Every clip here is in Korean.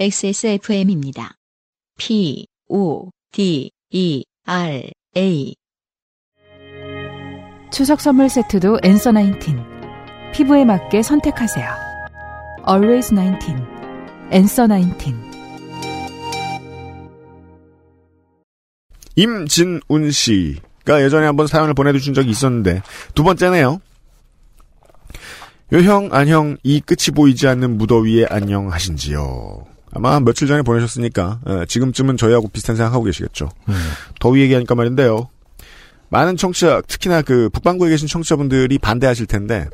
XSFM입니다. P, O, D, E, R, A. 추석 선물 세트도 엔서 19. 피부에 맞게 선택하세요. Always 19. 엔서 19. 임진운 씨가 예전에 한번 사연을 보내주신 적이 있었는데 두 번째네요. 요형 안녕 이 끝이 보이지 않는 무더위에 안녕하신지요. 아마 며칠 전에 보내셨으니까 에, 지금쯤은 저희하고 비슷한 생각하고 계시겠죠. 더위 얘기하니까 말인데요. 많은 청취자 특히나 그 북방구에 계신 청취자분들이 반대하실 텐데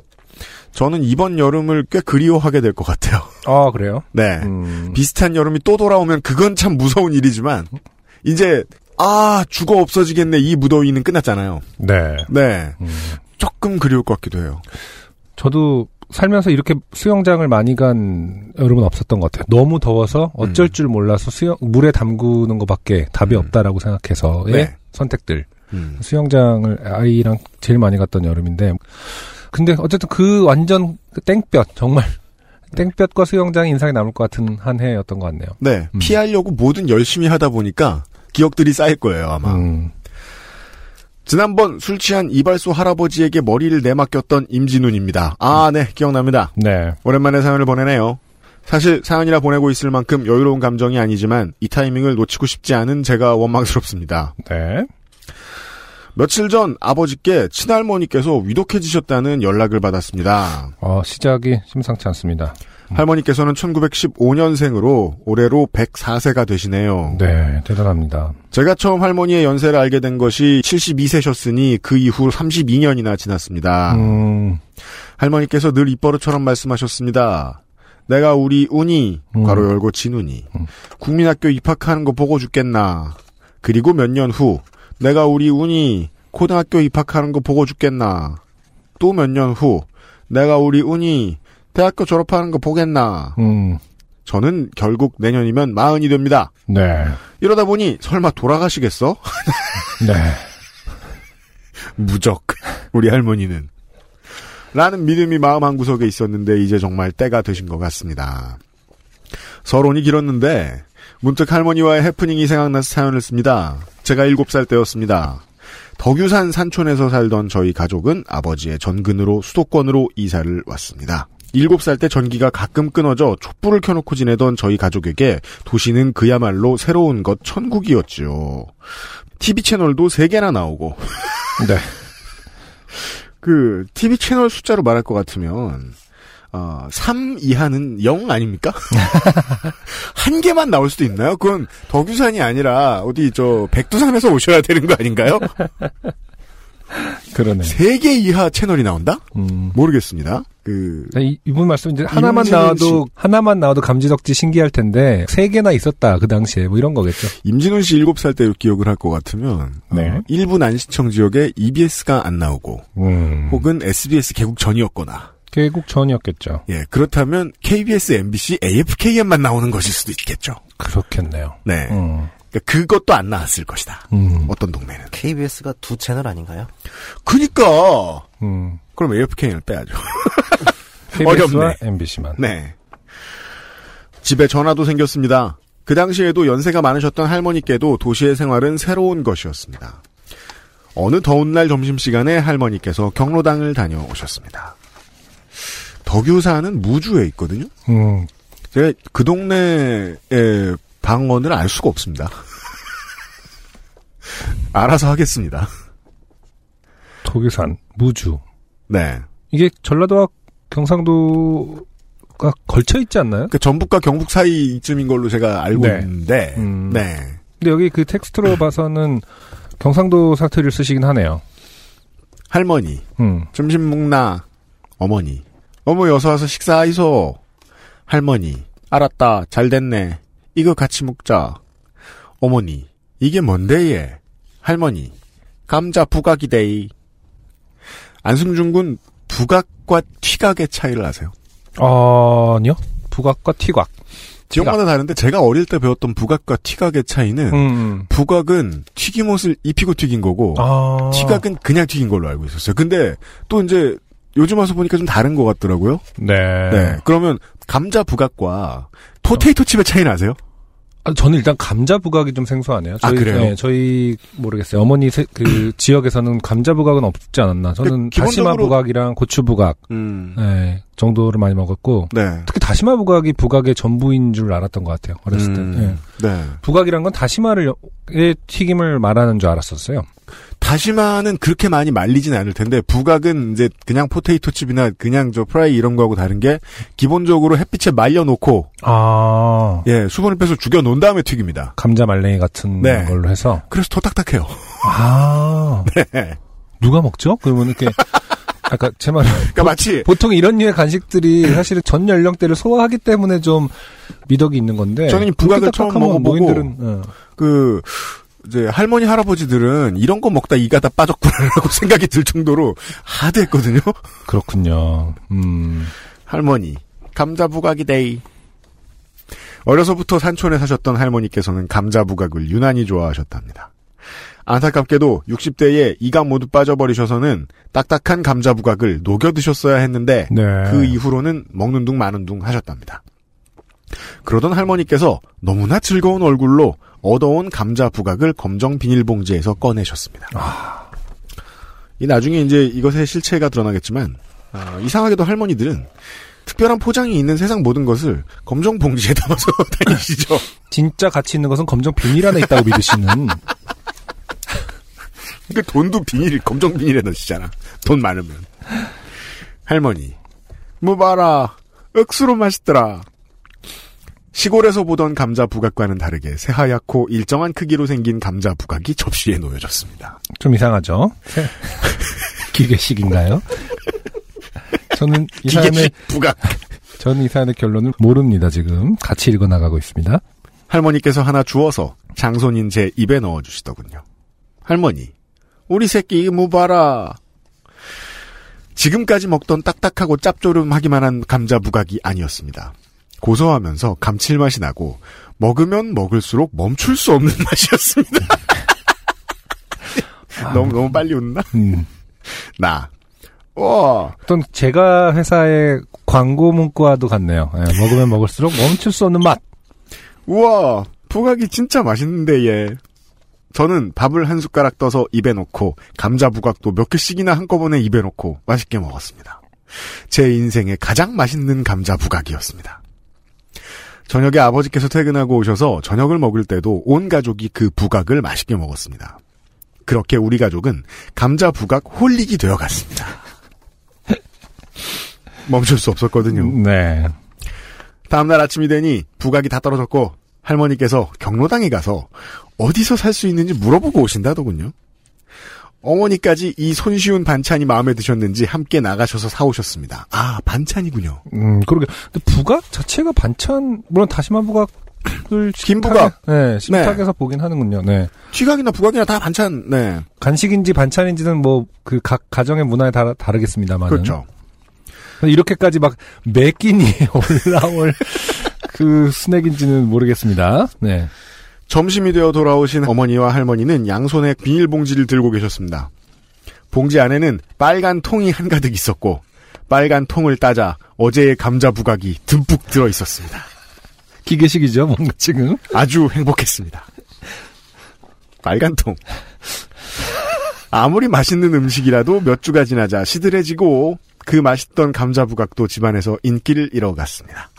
저는 이번 여름을 꽤 그리워하게 될 것 같아요. 아, 그래요? 네. 음, 비슷한 여름이 또 돌아오면 그건 참 무서운 일이지만 이제 아 죽어 없어지겠네 이 무더위는 끝났잖아요. 네. 네. 음. 조금 그리울 것 같기도 해요. 저도 살면서 이렇게 수영장을 많이 간 여름은 없었던 것 같아요. 너무 더워서 어쩔 음. 줄 몰라서 수영, 물에 담그는 것밖에 답이 음. 없다라고 생각해서의 네. 선택들. 음. 수영장을 아이랑 제일 많이 갔던 여름인데. 근데 어쨌든 그 완전 그 땡볕, 정말 땡볕과 수영장이 인상이 남을 것 같은 한 해였던 것 같네요. 네. 음. 피하려고 뭐든 열심히 하다 보니까 기억들이 쌓일 거예요 아마. 음, 지난번 술 취한 이발소 할아버지에게 머리를 내맡겼던 임진훈입니다. 아, 네, 기억납니다. 네. 오랜만에 사연을 보내네요. 사실 사연이라 보내고 있을 만큼 여유로운 감정이 아니지만 이 타이밍을 놓치고 싶지 않은 제가 원망스럽습니다. 네. 며칠 전 아버지께 친할머니께서 위독해지셨다는 연락을 받았습니다. 어, 시작이 심상치 않습니다. 할머니께서는 1915년생으로 올해로 104세가 되시네요. 네, 대단합니다. 제가 처음 할머니의 연세를 알게 된 것이 72세셨으니 그 이후 32년이나 지났습니다. 음, 할머니께서 늘 입버릇처럼 말씀하셨습니다. 내가 우리 운이 음. 괄호 열고 진운이 음. 국민학교 입학하는 거 보고 죽겠나. 그리고 몇 년 후 내가 우리 운이 고등학교 입학하는 거 보고 죽겠나. 또 몇 년 후 내가 우리 운이 대학교 졸업하는 거 보겠나. 음, 저는 결국 내년이면 마흔이 됩니다. 네. 이러다 보니 설마 돌아가시겠어? 네. 무적 우리 할머니는 라는 믿음이 마음 한 구석에 있었는데 이제 정말 때가 되신 것 같습니다. 서론이 길었는데 문득 할머니와의 해프닝이 생각나서 사연을 씁니다. 제가 7살 때였습니다. 덕유산 산촌에서 살던 저희 가족은 아버지의 전근으로 수도권으로 이사를 왔습니다. 7살 때 전기가 가끔 끊어져 촛불을 켜놓고 지내던 저희 가족에게 도시는 그야말로 새로운 것 천국이었지요. TV 채널도 3개나 나오고 네. 그 TV 채널 숫자로 말할 것 같으면 어, 3 이하는 0 아닙니까? 한 개만 나올 수도 있나요? 그건 덕유산이 아니라 어디 저 백두산에서 오셔야 되는 거 아닌가요? 그러네. 세개 이하 채널이 나온다? 음. 모르겠습니다. 그 이, 이분 말씀 이제 하나만 나와도 하나만 나와도 감지덕지 신기할 텐데 세 개나 있었다 그 당시에 뭐 이런 거겠죠. 임진훈 씨 7살 때 기억을 할 것 같으면 네. 어, 일부 난시청 지역에 EBS가 안 나오고 음. 혹은 SBS 개국 전이었거나 개국 전이었겠죠. 예 그렇다면 KBS, MBC, AFKM만 나오는 것일 수도 있겠죠. 그렇겠네요. 네. 음. 그러니까 그것도 안 나왔을 것이다. 음. 어떤 동네는. KBS가 두 채널 아닌가요? 그니까 음. 그럼 AFK를 빼야죠. KBS와 어렵네. MBC만. 네. 집에 전화도 생겼습니다. 그 당시에도 연세가 많으셨던 할머니께도 도시의 생활은 새로운 것이었습니다. 어느 더운 날 점심시간에 할머니께서 경로당을 다녀오셨습니다. 덕유사는 무주에 있거든요. 음. 제가 그 동네의 방언을 알 수가 없습니다. 알아서 하겠습니다. 독일산 무주. 네. 이게 전라도와 경상도가 걸쳐 있지 않나요? 그 전북과 경북 사이쯤인 걸로 제가 알고 네. 있는데, 음. 네. 근데 여기 그 텍스트로 봐서는 경상도 사투리를 쓰시긴 하네요. 할머니, 음. 점심 먹나? 어머니, 어머 여서 와서 식사하이소. 할머니, 알았다, 잘 됐네. 이거 같이 먹자. 어머니, 이게 뭔데 얘? 할머니, 감자 부각이데이. 안승준 군 부각과 튀각의 차이를 아세요? 어, 아니요. 부각과 튀각. 지역마다 다른데 제가 어릴 때 배웠던 부각과 튀각의 차이는 음. 부각은 튀김옷을 입히고 튀긴 거고 아. 튀각은 그냥 튀긴 걸로 알고 있었어요. 근데 또 이제 요즘 와서 보니까 좀 다른 것 같더라고요. 네. 네. 그러면 감자 부각과 포테이토 칩의 차이는 아세요? 아, 저는 일단 감자 부각이 좀 생소하네요. 아, 저희, 그래요? 네, 저희 모르겠어요. 어머니 세- 그 지역에서는 감자 부각은 없지 않았나. 저는 근데 다시마 기본적으로- 부각이랑 고추 부각 음. 네, 정도를 많이 먹었고 네. 특히 다시마 부각이 부각의 전부인 줄 알았던 것 같아요. 어렸을 때. 음, 네. 네. 부각이란 건 다시마를 의 튀김을 말하는 줄 알았었어요. 다시마는 그렇게 많이 말리진 않을 텐데 부각은 이제 그냥 포테이토 칩이나 그냥 저 프라이 이런 거하고 다른 게 기본적으로 햇빛에 말려 놓고 아 예, 수분을 빼서 죽여 놓은 다음에 튀깁니다. 감자 말랭이 같은 네. 걸로 해서 그래서 더 딱딱해요. 아 네. 누가 먹죠? 그러면 이렇게 아까 제 말은 그러니까 마치 보통 이런 류의 간식들이 사실은 전 연령대를 소화하기 때문에 좀 미덕이 있는 건데 저는 부각을 처음 먹어보고 노인들은 어. 그 이제 할머니 할아버지들은 이런 거 먹다 이가 다 빠졌구나라고 생각이 들 정도로 hard했거든요. 그렇군요. 음. 할머니 감자 부각이 데이. 어려서부터 산촌에 사셨던 할머니께서는 감자 부각을 유난히 좋아하셨답니다. 안타깝게도 60대에 이가 모두 빠져버리셔서는 딱딱한 감자 부각을 녹여 드셨어야 했는데 네. 그 이후로는 먹는 둥 마는 둥 하셨답니다. 그러던 할머니께서 너무나 즐거운 얼굴로 얻어온 감자 부각을 검정 비닐봉지에서 꺼내셨습니다. 이 나중에 이제 이것의 실체가 드러나겠지만 아, 이상하게도 할머니들은 특별한 포장이 있는 세상 모든 것을 검정 봉지에 담아서 다니시죠. 진짜 가치 있는 것은 검정 비닐 안에 있다고 믿으시는 그 돈도 비닐 검정 비닐에 넣으시잖아. 돈 많으면. 할머니, 뭐 봐라, 억수로 맛있더라. 시골에서 보던 감자 부각과는 다르게 새하얗고 일정한 크기로 생긴 감자 부각이 접시에 놓여졌습니다. 좀 이상하죠. 기계식인가요? 저는 이 기계식 부각. 저는 이 사연의 결론을 모릅니다. 지금 같이 읽어 나가고 있습니다. 할머니께서 하나 주워서 장손인 제 입에 넣어 주시더군요. 할머니, 우리 새끼 이거 뭐 봐라. 지금까지 먹던 딱딱하고 짭조름하기만 한 감자 부각이 아니었습니다. 고소하면서 감칠맛이 나고 먹으면 먹을수록 멈출 수 없는 맛이었습니다. 너무 너무 빨리 웃나? 음. 나. 와, 어떤 제가 회사의 광고 문구와도 같네요. 예, 먹으면 먹을수록 멈출 수 없는 맛. 우와, 부각이 진짜 맛있는데 얘. 저는 밥을 한 숟가락 떠서 입에 넣고 감자 부각도 몇 개씩이나 한꺼번에 입에 넣고 맛있게 먹었습니다. 제 인생의 가장 맛있는 감자 부각이었습니다. 저녁에 아버지께서 퇴근하고 오셔서 저녁을 먹을 때도 온 가족이 그 부각을 맛있게 먹었습니다. 그렇게 우리 가족은 감자 부각 홀릭이 되어 갔습니다. 멈출 수 없었거든요. 네. 다음날 아침이 되니 부각이 다 떨어졌고 할머니께서 경로당에 가서 어디서 살 수 있는지 물어보고 오신다더군요. 어머니까지 이 손쉬운 반찬이 마음에 드셨는지 함께 나가셔서 사오셨습니다. 아 반찬이군요. 음, 그러게. 근데 부각 자체가 반찬, 물론 다시마 부각을 김 식탁에- 부각. 네, 식탁에서 보긴 하는군요. 네. 쥐각이나 부각이나 다 반찬. 네 간식인지 반찬인지는 뭐 그 각 가정의 문화에 따라 다르겠습니다만. 그렇죠. 이렇게까지 막 매 끼니 올라올 그 스낵인지는 모르겠습니다. 네. 점심이 되어 돌아오신 어머니와 할머니는 양손에 비닐봉지를 들고 계셨습니다. 봉지 안에는 빨간 통이 한가득 있었고 빨간 통을 따자 어제의 감자 부각이 듬뿍 들어 있었습니다. 기계식이죠, 뭔가 지금. 아주 행복했습니다. 빨간 통. 아무리 맛있는 음식이라도 몇 주가 지나자 시들해지고 그 맛있던 감자 부각도 집안에서 인기를 잃어갔습니다.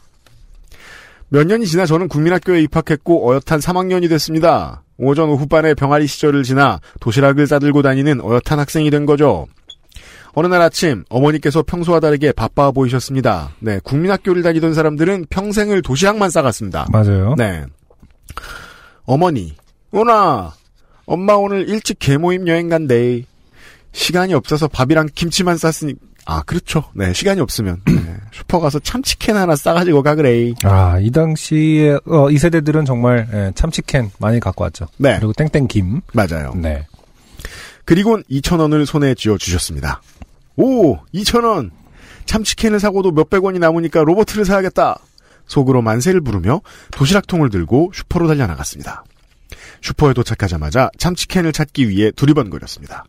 몇 년이 지나 저는 국민학교에 입학했고 어엿한 3학년이 됐습니다. 오전 오후반의 병아리 시절을 지나 도시락을 싸들고 다니는 어엿한 학생이 된 거죠. 어느 날 아침 어머니께서 평소와 다르게 바빠 보이셨습니다. 네, 국민학교를 다니던 사람들은 평생을 도시락만 싸갔습니다. 맞아요. 네. 어머니, 오나, 엄마 오늘 일찍 개모임 여행 간대. 시간이 없어서 밥이랑 김치만 쌌으니, 아, 그렇죠. 네, 시간이 없으면. 네, 슈퍼 가서 참치캔 하나 싸가지고 가 그래. 아, 이 당시에, 어, 이 세대들은 정말, 예, 참치캔 많이 갖고 왔죠. 네, 그리고 땡땡김. 맞아요. 네. 그리곤 2,000원을 손에 쥐어 주셨습니다. 오, 2,000원! 참치캔을 사고도 몇백 원이 남으니까 로버트를 사야겠다! 속으로 만세를 부르며 도시락통을 들고 슈퍼로 달려나갔습니다. 슈퍼에 도착하자마자 참치캔을 찾기 위해 두리번거렸습니다.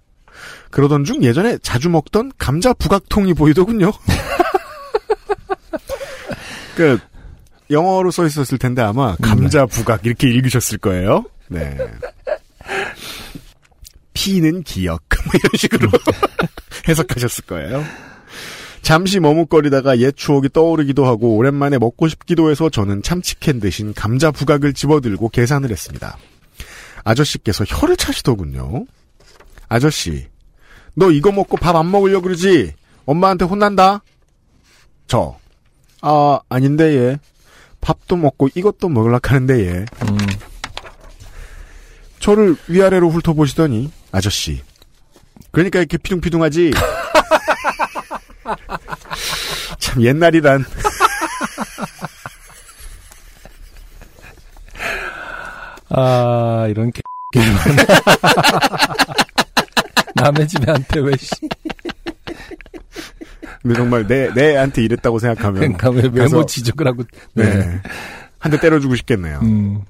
그러던 중 예전에 자주 먹던 감자 부각통이 보이더군요. 그 영어로 써 있었을 텐데 아마 감자 부각 이렇게 읽으셨을 거예요. 네. 피는 기억 뭐 이런 식으로 해석하셨을 거예요. 잠시 머뭇거리다가 옛 추억이 떠오르기도 하고 오랜만에 먹고 싶기도 해서 저는 참치캔 대신 감자 부각을 집어들고 계산을 했습니다. 아저씨께서 혀를 차시더군요. 아저씨, 너 이거 먹고 밥 안 먹으려 그러지? 엄마한테 혼난다? 저, 아, 아닌데, 얘. 밥도 먹고 이것도 먹으려 하는데, 얘. 음, 저를 위아래로 훑어보시더니, 아저씨. 그러니까 이렇게 피둥피둥하지? 참, 옛날이란. 아, 이런 개. 남의 집에 한테 왜, 씨. 근데 정말 내, 내한테 이랬다고 생각하면. 그러니까 왜 그래서- 외모 지적을 하고. 네. 한 대 때려주고 싶겠네요. 음.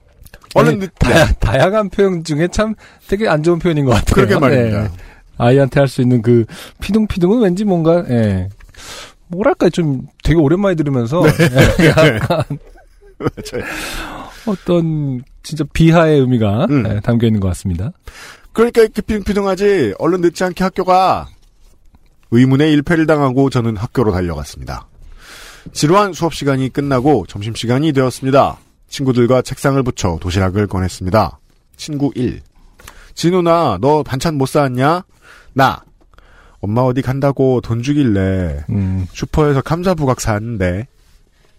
얼른 아니, 늦, 다, 다양한 표현 중에 참 되게 안 좋은 표현인 것 같아요. 그러게 말입니다. 네. 아이한테 할 수 있는 그 피둥피둥은 왠지 뭔가 예. 뭐랄까 좀 되게 오랜만에 들으면서 예, 약간 맞아요. 어떤 진짜 비하의 의미가 음. 예, 담겨 있는 것 같습니다. 그러니까 이렇게 피둥피둥하지, 얼른 늦지 않게 학교가. 의문의 일패를 당하고 저는 학교로 달려갔습니다. 지루한 수업 시간이 끝나고 점심 시간이 되었습니다. 친구들과 책상을 붙여 도시락을 꺼냈습니다. 친구 1. 진우나, 너 반찬 못 사왔냐? 나. 엄마 어디 간다고 돈 주길래 음. 슈퍼에서 감자 부각 샀는데.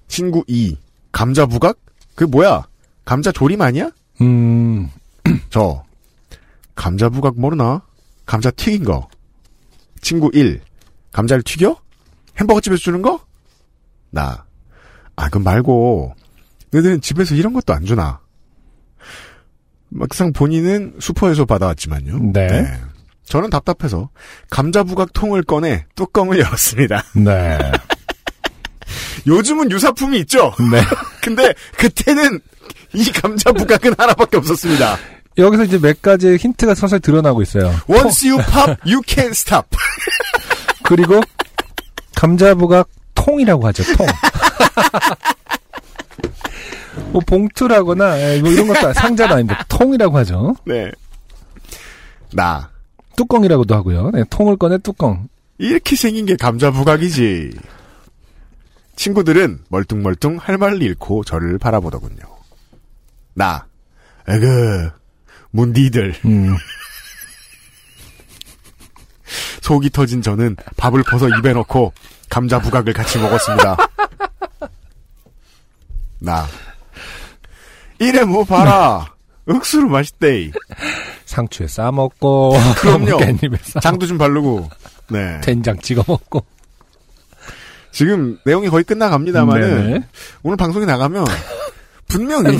친구 2. 감자 부각? 그 뭐야? 감자 조림 아니야? 음. 저. 감자 부각 모르나? 감자 튀긴 거. 친구 1. 감자를 튀겨? 햄버거집에서 주는 거? 나. 아, 그건 말고, 너희들은 집에서 이런 것도 안 주나? 막상 본인은 슈퍼에서 받아왔지만요. 네. 저는 답답해서 감자 부각 통을 꺼내 뚜껑을 열었습니다. 네. 요즘은 유사품이 있죠? 네. 근데 그때는 이 감자 부각은 하나밖에 없었습니다. 여기서 이제 몇 가지의 힌트가 서서히 드러나고 있어요. Once you pop, you can't stop. 그리고 감자부각 통이라고 하죠. 통. 뭐 봉투라거나 예, 뭐 이런 것도 상자도 아닙니다. 통이라고 하죠. 네. 나. 뚜껑이라고도 하고요. 네, 통을 꺼내 뚜껑. 이렇게 생긴 게 감자 부각이지. 친구들은 멀뚱멀뚱 할 말을 잃고 저를 바라보더군요. 나. 에그. 문디들. 음. 속이 터진 저는 밥을 벗어 입에 넣고 감자 부각을 같이 먹었습니다. 나. 이래 뭐 봐라. 억수로 맛있대. 상추에 싸 먹고 그럼요. 깻잎에 싸 장도 좀 바르고. 네. 된장 찍어 먹고. 지금 내용이 거의 끝나갑니다만은. 오늘 방송이 나가면 분명히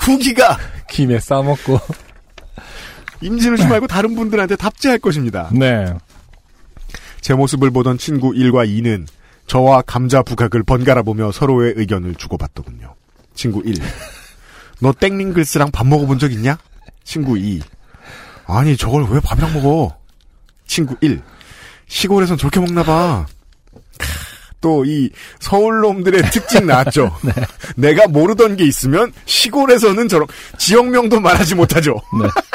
후기가 김에 싸 먹고. 임진우 씨 말고 다른 분들한테 답지할 것입니다. 네. 제 모습을 보던 친구 1과 2는 저와 감자 부각을 번갈아 보며 서로의 의견을 주고받더군요. 친구 1. 너 땡링 글스랑 밥 먹어본 적 있냐? 친구 2. 아니 저걸 왜 밥이랑 먹어? 친구 1. 시골에선 저렇게 먹나 봐. 또 이 서울놈들의 특징 나왔죠. 내가 모르던 게 있으면 시골에서는 저런 지역명도 말하지 못하죠. 네.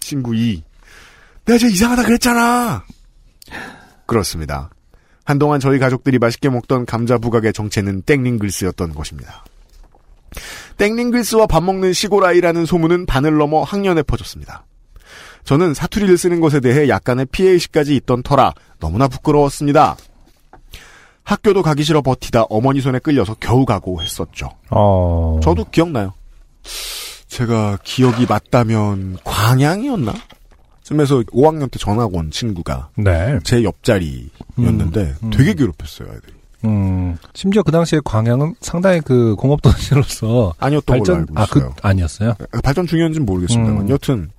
친구 2. 내가 저 이상하다 그랬잖아. 그렇습니다. 한동안 저희 가족들이 맛있게 먹던 감자 부각의 정체는 땡링글스였던 것입니다. 땡링글스와 밥 먹는 시골 아이라는 소문은 반을 넘어 학년에 퍼졌습니다. 저는 사투리를 쓰는 것에 대해 약간의 피해의식까지 있던 터라 너무나 부끄러웠습니다. 학교도 가기 싫어 버티다 어머니 손에 끌려서 겨우 가고 했었죠. 어. 저도 기억나요. 제가 기억이 맞다면 광양이었나? 쯤에서 5학년 때 전학 온 친구가 네. 제 옆자리였는데 음, 음. 되게 괴롭혔어요, 아이들이. 음. 심지어 그 당시에 광양은 상당히 그 공업 도시로서 아니었던 걸로 발전 알고 아, 그 있어요. 아니었어요. 발전 중요한지는 모르겠습니다만 음. 여튼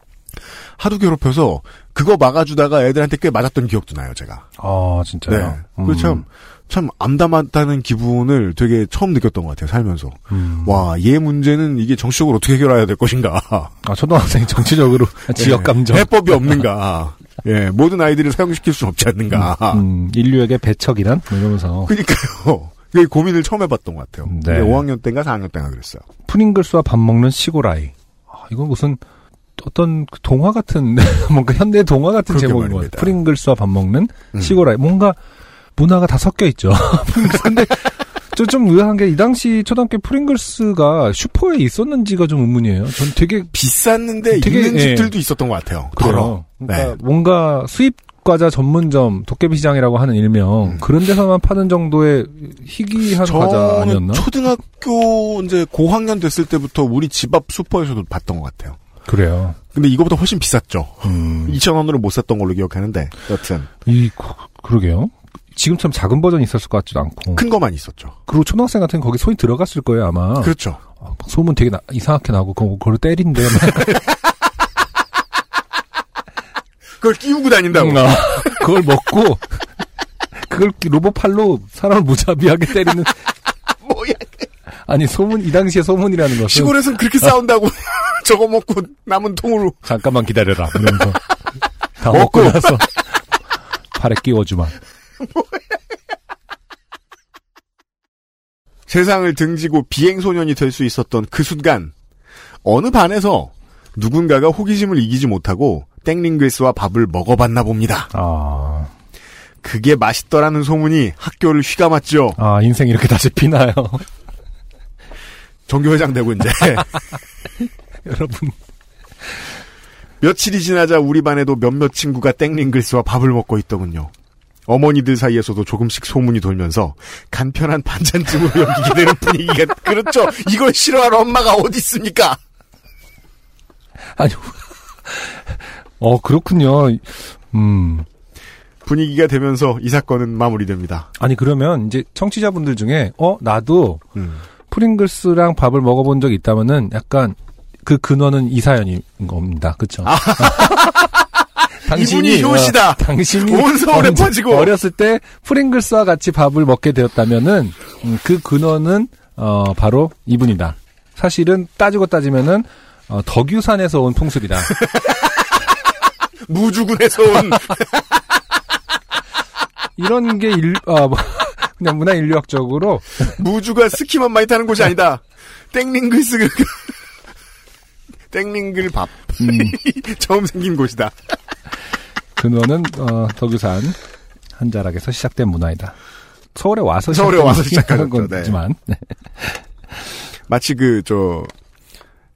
하도 괴롭혀서 그거 막아주다가 애들한테 꽤 맞았던 기억도 나요, 제가. 아, 진짜요. 네. 음. 그 참, 참 암담하다는 기분을 되게 처음 느꼈던 것 같아요, 살면서. 음. 와, 얘 문제는 이게 정치적으로 어떻게 해결해야 될 것인가. 아, 초등학생이 정치적으로 지역 감정. 해법이 없는가. 예, 모든 아이들을 사용시킬 수는 없지 않는가. 음, 인류에게 배척이란? 뭐 이러면서. 그니까요. 그 고민을 처음 해봤던 것 같아요. 네. 5학년 때인가 4학년 때인가 그랬어요. 프링글스와 밥 먹는 시골 아이. 아, 이건 무슨 어떤 그 동화 같은 뭔가 현대 동화 같은 제목인. 같아요. 프링글스와 밥 먹는 음. 시골 아이. 뭔가 문화가 다 섞여 있죠. 근데 저 좀 의아한 게 이 당시 초등학교 프링글스가 슈퍼에 있었는지가 좀 의문이에요. 전 되게 비쌌는데 되게, 있는 예. 집들도 있었던 것 같아요. 그래요. 그러니까 네. 뭔가 수입 과자 전문점 도깨비 시장이라고 하는 일명 음. 그런 데서만 파는 정도의 희귀한 과자 아니었나? 초등학교 이제 고학년 됐을 때부터 우리 집 앞 슈퍼에서도 봤던 것 같아요. 그래요. 근데 이거보다 훨씬 비쌌죠. 음. 2,000원으로 못 샀던 걸로 기억하는데 여튼 이 그- 그러게요. 지금처럼 작은 버전이 있었을 것 같지도 않고. 큰 거만 있었죠. 그리고 초등학생 같은 건 거기 손이 들어갔을 거예요 아마. 그렇죠. 아, 막 소문 되게 나- 이상하게 나고 그거 그걸 때린대. 그걸 끼우고 다닌다고. 음, 아, 그걸 먹고 그걸 로봇 팔로 사람을 무자비하게 때리는. 뭐야. 아니 소문 이 당시에 소문이라는 것은 시골에선 그렇게 싸운다고 저거 먹고 남은 통으로 잠깐만 기다려라. 이러면서 다 먹고. 먹고 나서 팔에 끼워주마. 세상을 등지고 비행소년이 될 수 있었던 그 순간 어느 반에서 누군가가 호기심을 이기지 못하고 땡링글스와 밥을 먹어봤나 봅니다. 아, 그게 맛있더라는 소문이 학교를 휘감았죠. 아 인생 이렇게 다시 피나요, 정교회장 되고 이제 여러분. 며칠이 지나자 우리 반에도 몇몇 친구가 땡링글스와 밥을 먹고 있더군요. 어머니들 사이에서도 조금씩 소문이 돌면서 간편한 반찬집으로 여기게 되는 분위기가 그렇죠. 이걸 싫어하는 엄마가 어디 있습니까? 아니, 어 그렇군요. 음. 분위기가 되면서 이 사건은 마무리됩니다. 아니 그러면 이제 청취자분들 중에 어 나도 음. 프링글스랑 밥을 먹어본 적이 있다면은 약간 그 근원은 이 사연인 겁니다. 그렇죠? 이분이 효시다. 어, 당신이 온 서울에 퍼지고. 어렸을 때 프링글스와 같이 밥을 먹게 되었다면은 음, 그 근원은 어 바로 이분이다. 사실은 따지고 따지면은 어, 덕유산에서 온 풍습이다. 무주군에서 온 이런 게 일, 아, 뭐, 그냥 문화 인류학적으로 무주가 스키만 많이 타는 곳이 아니다. 땡링글스 땡링글 밥 음, 처음 생긴 곳이다. 근원은 어, 덕유산 한 자락에서 시작된 문화이다. 서울에 와서 서울에 와서 시작하셨죠, 거지만 네. 마치 그저 그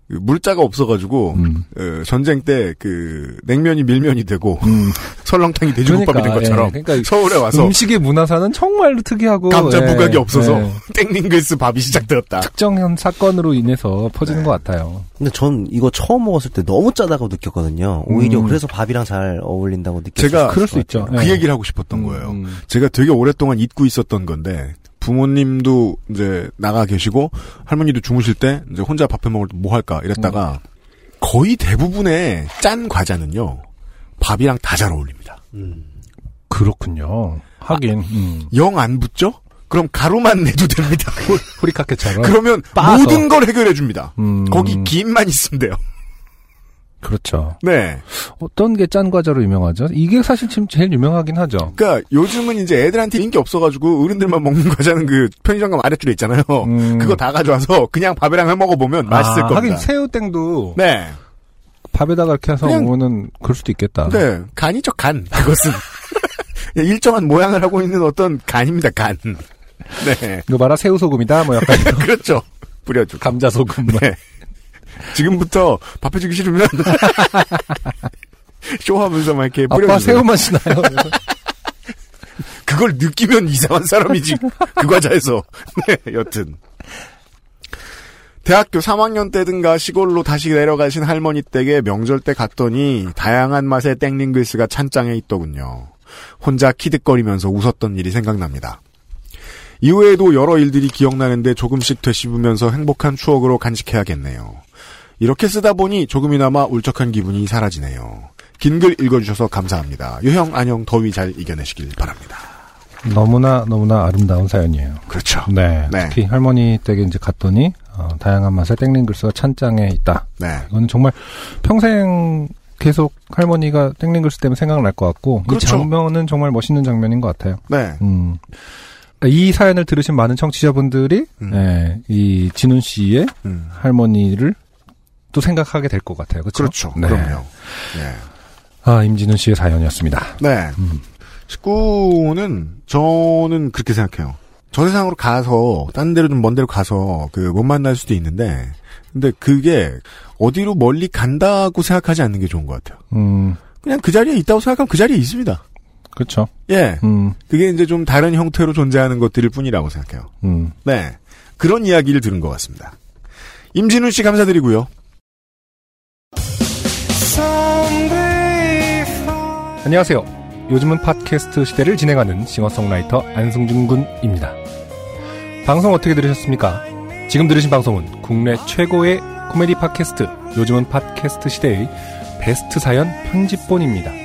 물자가 없어가지고 음. 어, 전쟁 때 그 냉면이 밀면이 되고 음. 설렁탕이 돼지국밥이 된 것처럼 예, 그러니까 서울에 와서 음식의 문화사는 정말로 특이하고 감자 예, 부각이 없어서 예, 땡링글스 밥이 시작되었다. 특정한 사건으로 인해서 퍼지는 네. 것 같아요. 근데 전 이거 처음 먹었을 때 너무 짜다고 느꼈거든요. 오히려 음. 그래서 밥이랑 잘 어울린다고 느꼈어요. 제가 그럴 수 있죠. 그 예. 얘기를 하고 싶었던 음, 거예요. 음. 제가 되게 오랫동안 잊고 있었던 건데 부모님도 이제 나가 계시고 할머니도 주무실 때 이제 혼자 밥해 먹을 때 뭐 할까 이랬다가 음. 거의 대부분의 짠 과자는요 밥이랑 다 잘 어울립니다. 음. 그렇군요. 하긴 음. 영안 붙죠? 그럼 가루만 내도 됩니다. 후리카케처럼. 그러면 빻아서. 모든 걸 해결해 줍니다. 음, 거기 김만 있으면 돼요. 그렇죠. 네. 어떤 게 짠 과자로 유명하죠? 이게 사실 지금 제일 유명하긴 하죠. 그러니까 요즘은 이제 애들한테 인기 없어가지고 어른들만 먹는 과자는 그 편의점감 아래줄에 있잖아요. 음. 그거 다 가져와서 그냥 밥이랑 해 먹어보면 맛있을 아, 겁니다. 하긴 새우땡도 네. 밥에다가 이렇게 해서 먹으면 그럴 수도 있겠다. 네. 간이죠, 간. 그것은. 일정한 모양을 하고 있는 어떤 간입니다, 간. 네. 이거 봐라 새우소금이다. 뭐 약간 그렇죠. 뿌려주고. 감자소금. 뭐. 네. 지금부터 밥 해주기 싫으면 쇼하면서 막 이렇게 뿌려주세요. 아빠 새우 맛이 나요. 그걸 느끼면 이상한 사람이지. 그 과자에서. 네, 여튼. 대학교 3학년 때든가 시골로 다시 내려가신 할머니 댁에 명절 때 갔더니 다양한 맛의 땡링글스가 찬장에 있더군요. 혼자 키득거리면서 웃었던 일이 생각납니다. 이후에도 여러 일들이 기억나는데 조금씩 되씹으면서 행복한 추억으로 간직해야겠네요. 이렇게 쓰다 보니 조금이나마 울적한 기분이 사라지네요. 긴 글 읽어주셔서 감사합니다. 유형, 안녕, 더위 잘 이겨내시길 바랍니다. 너무나 너무나 아름다운 사연이에요. 그렇죠. 네. 네. 특히 할머니 댁에 이제 갔더니 어, 다양한 맛의 땡링글스가 찬장에 있다. 네. 이거는 정말 평생 계속 할머니가 땡링글스 때문에 생각날 것 같고 그렇죠. 이 장면은 정말 멋있는 장면인 것 같아요. 네. 음. 이 사연을 들으신 많은 청취자분들이 음. 예, 이 진훈 씨의 음. 할머니를 또 생각하게 될 것 같아요. 그렇죠? 그렇죠. 네. 그럼요. 네. 아 임진훈 씨의 사연이었습니다. 네. 음. 19는 저는 그렇게 생각해요. 저 세상으로 가서 딴 데로 좀 먼 데로 가서 그 못 만날 수도 있는데 근데 그게 어디로 멀리 간다고 생각하지 않는 게 좋은 것 같아요. 음, 그냥 그 자리에 있다고 생각하면 그 자리에 있습니다. 그렇죠. 예. 음, 그게 이제 좀 다른 형태로 존재하는 것들일 뿐이라고 생각해요. 음. 네. 그런 이야기를 들은 것 같습니다. 임진훈 씨 감사드리고요. 안녕하세요. 요즘은 팟캐스트 시대를 진행하는 싱어송라이터 안승준 군입니다. 방송 어떻게 들으셨습니까? 지금 들으신 방송은 국내 최고의 코미디 팟캐스트 요즘은 팟캐스트 시대의 베스트 사연 편집본입니다.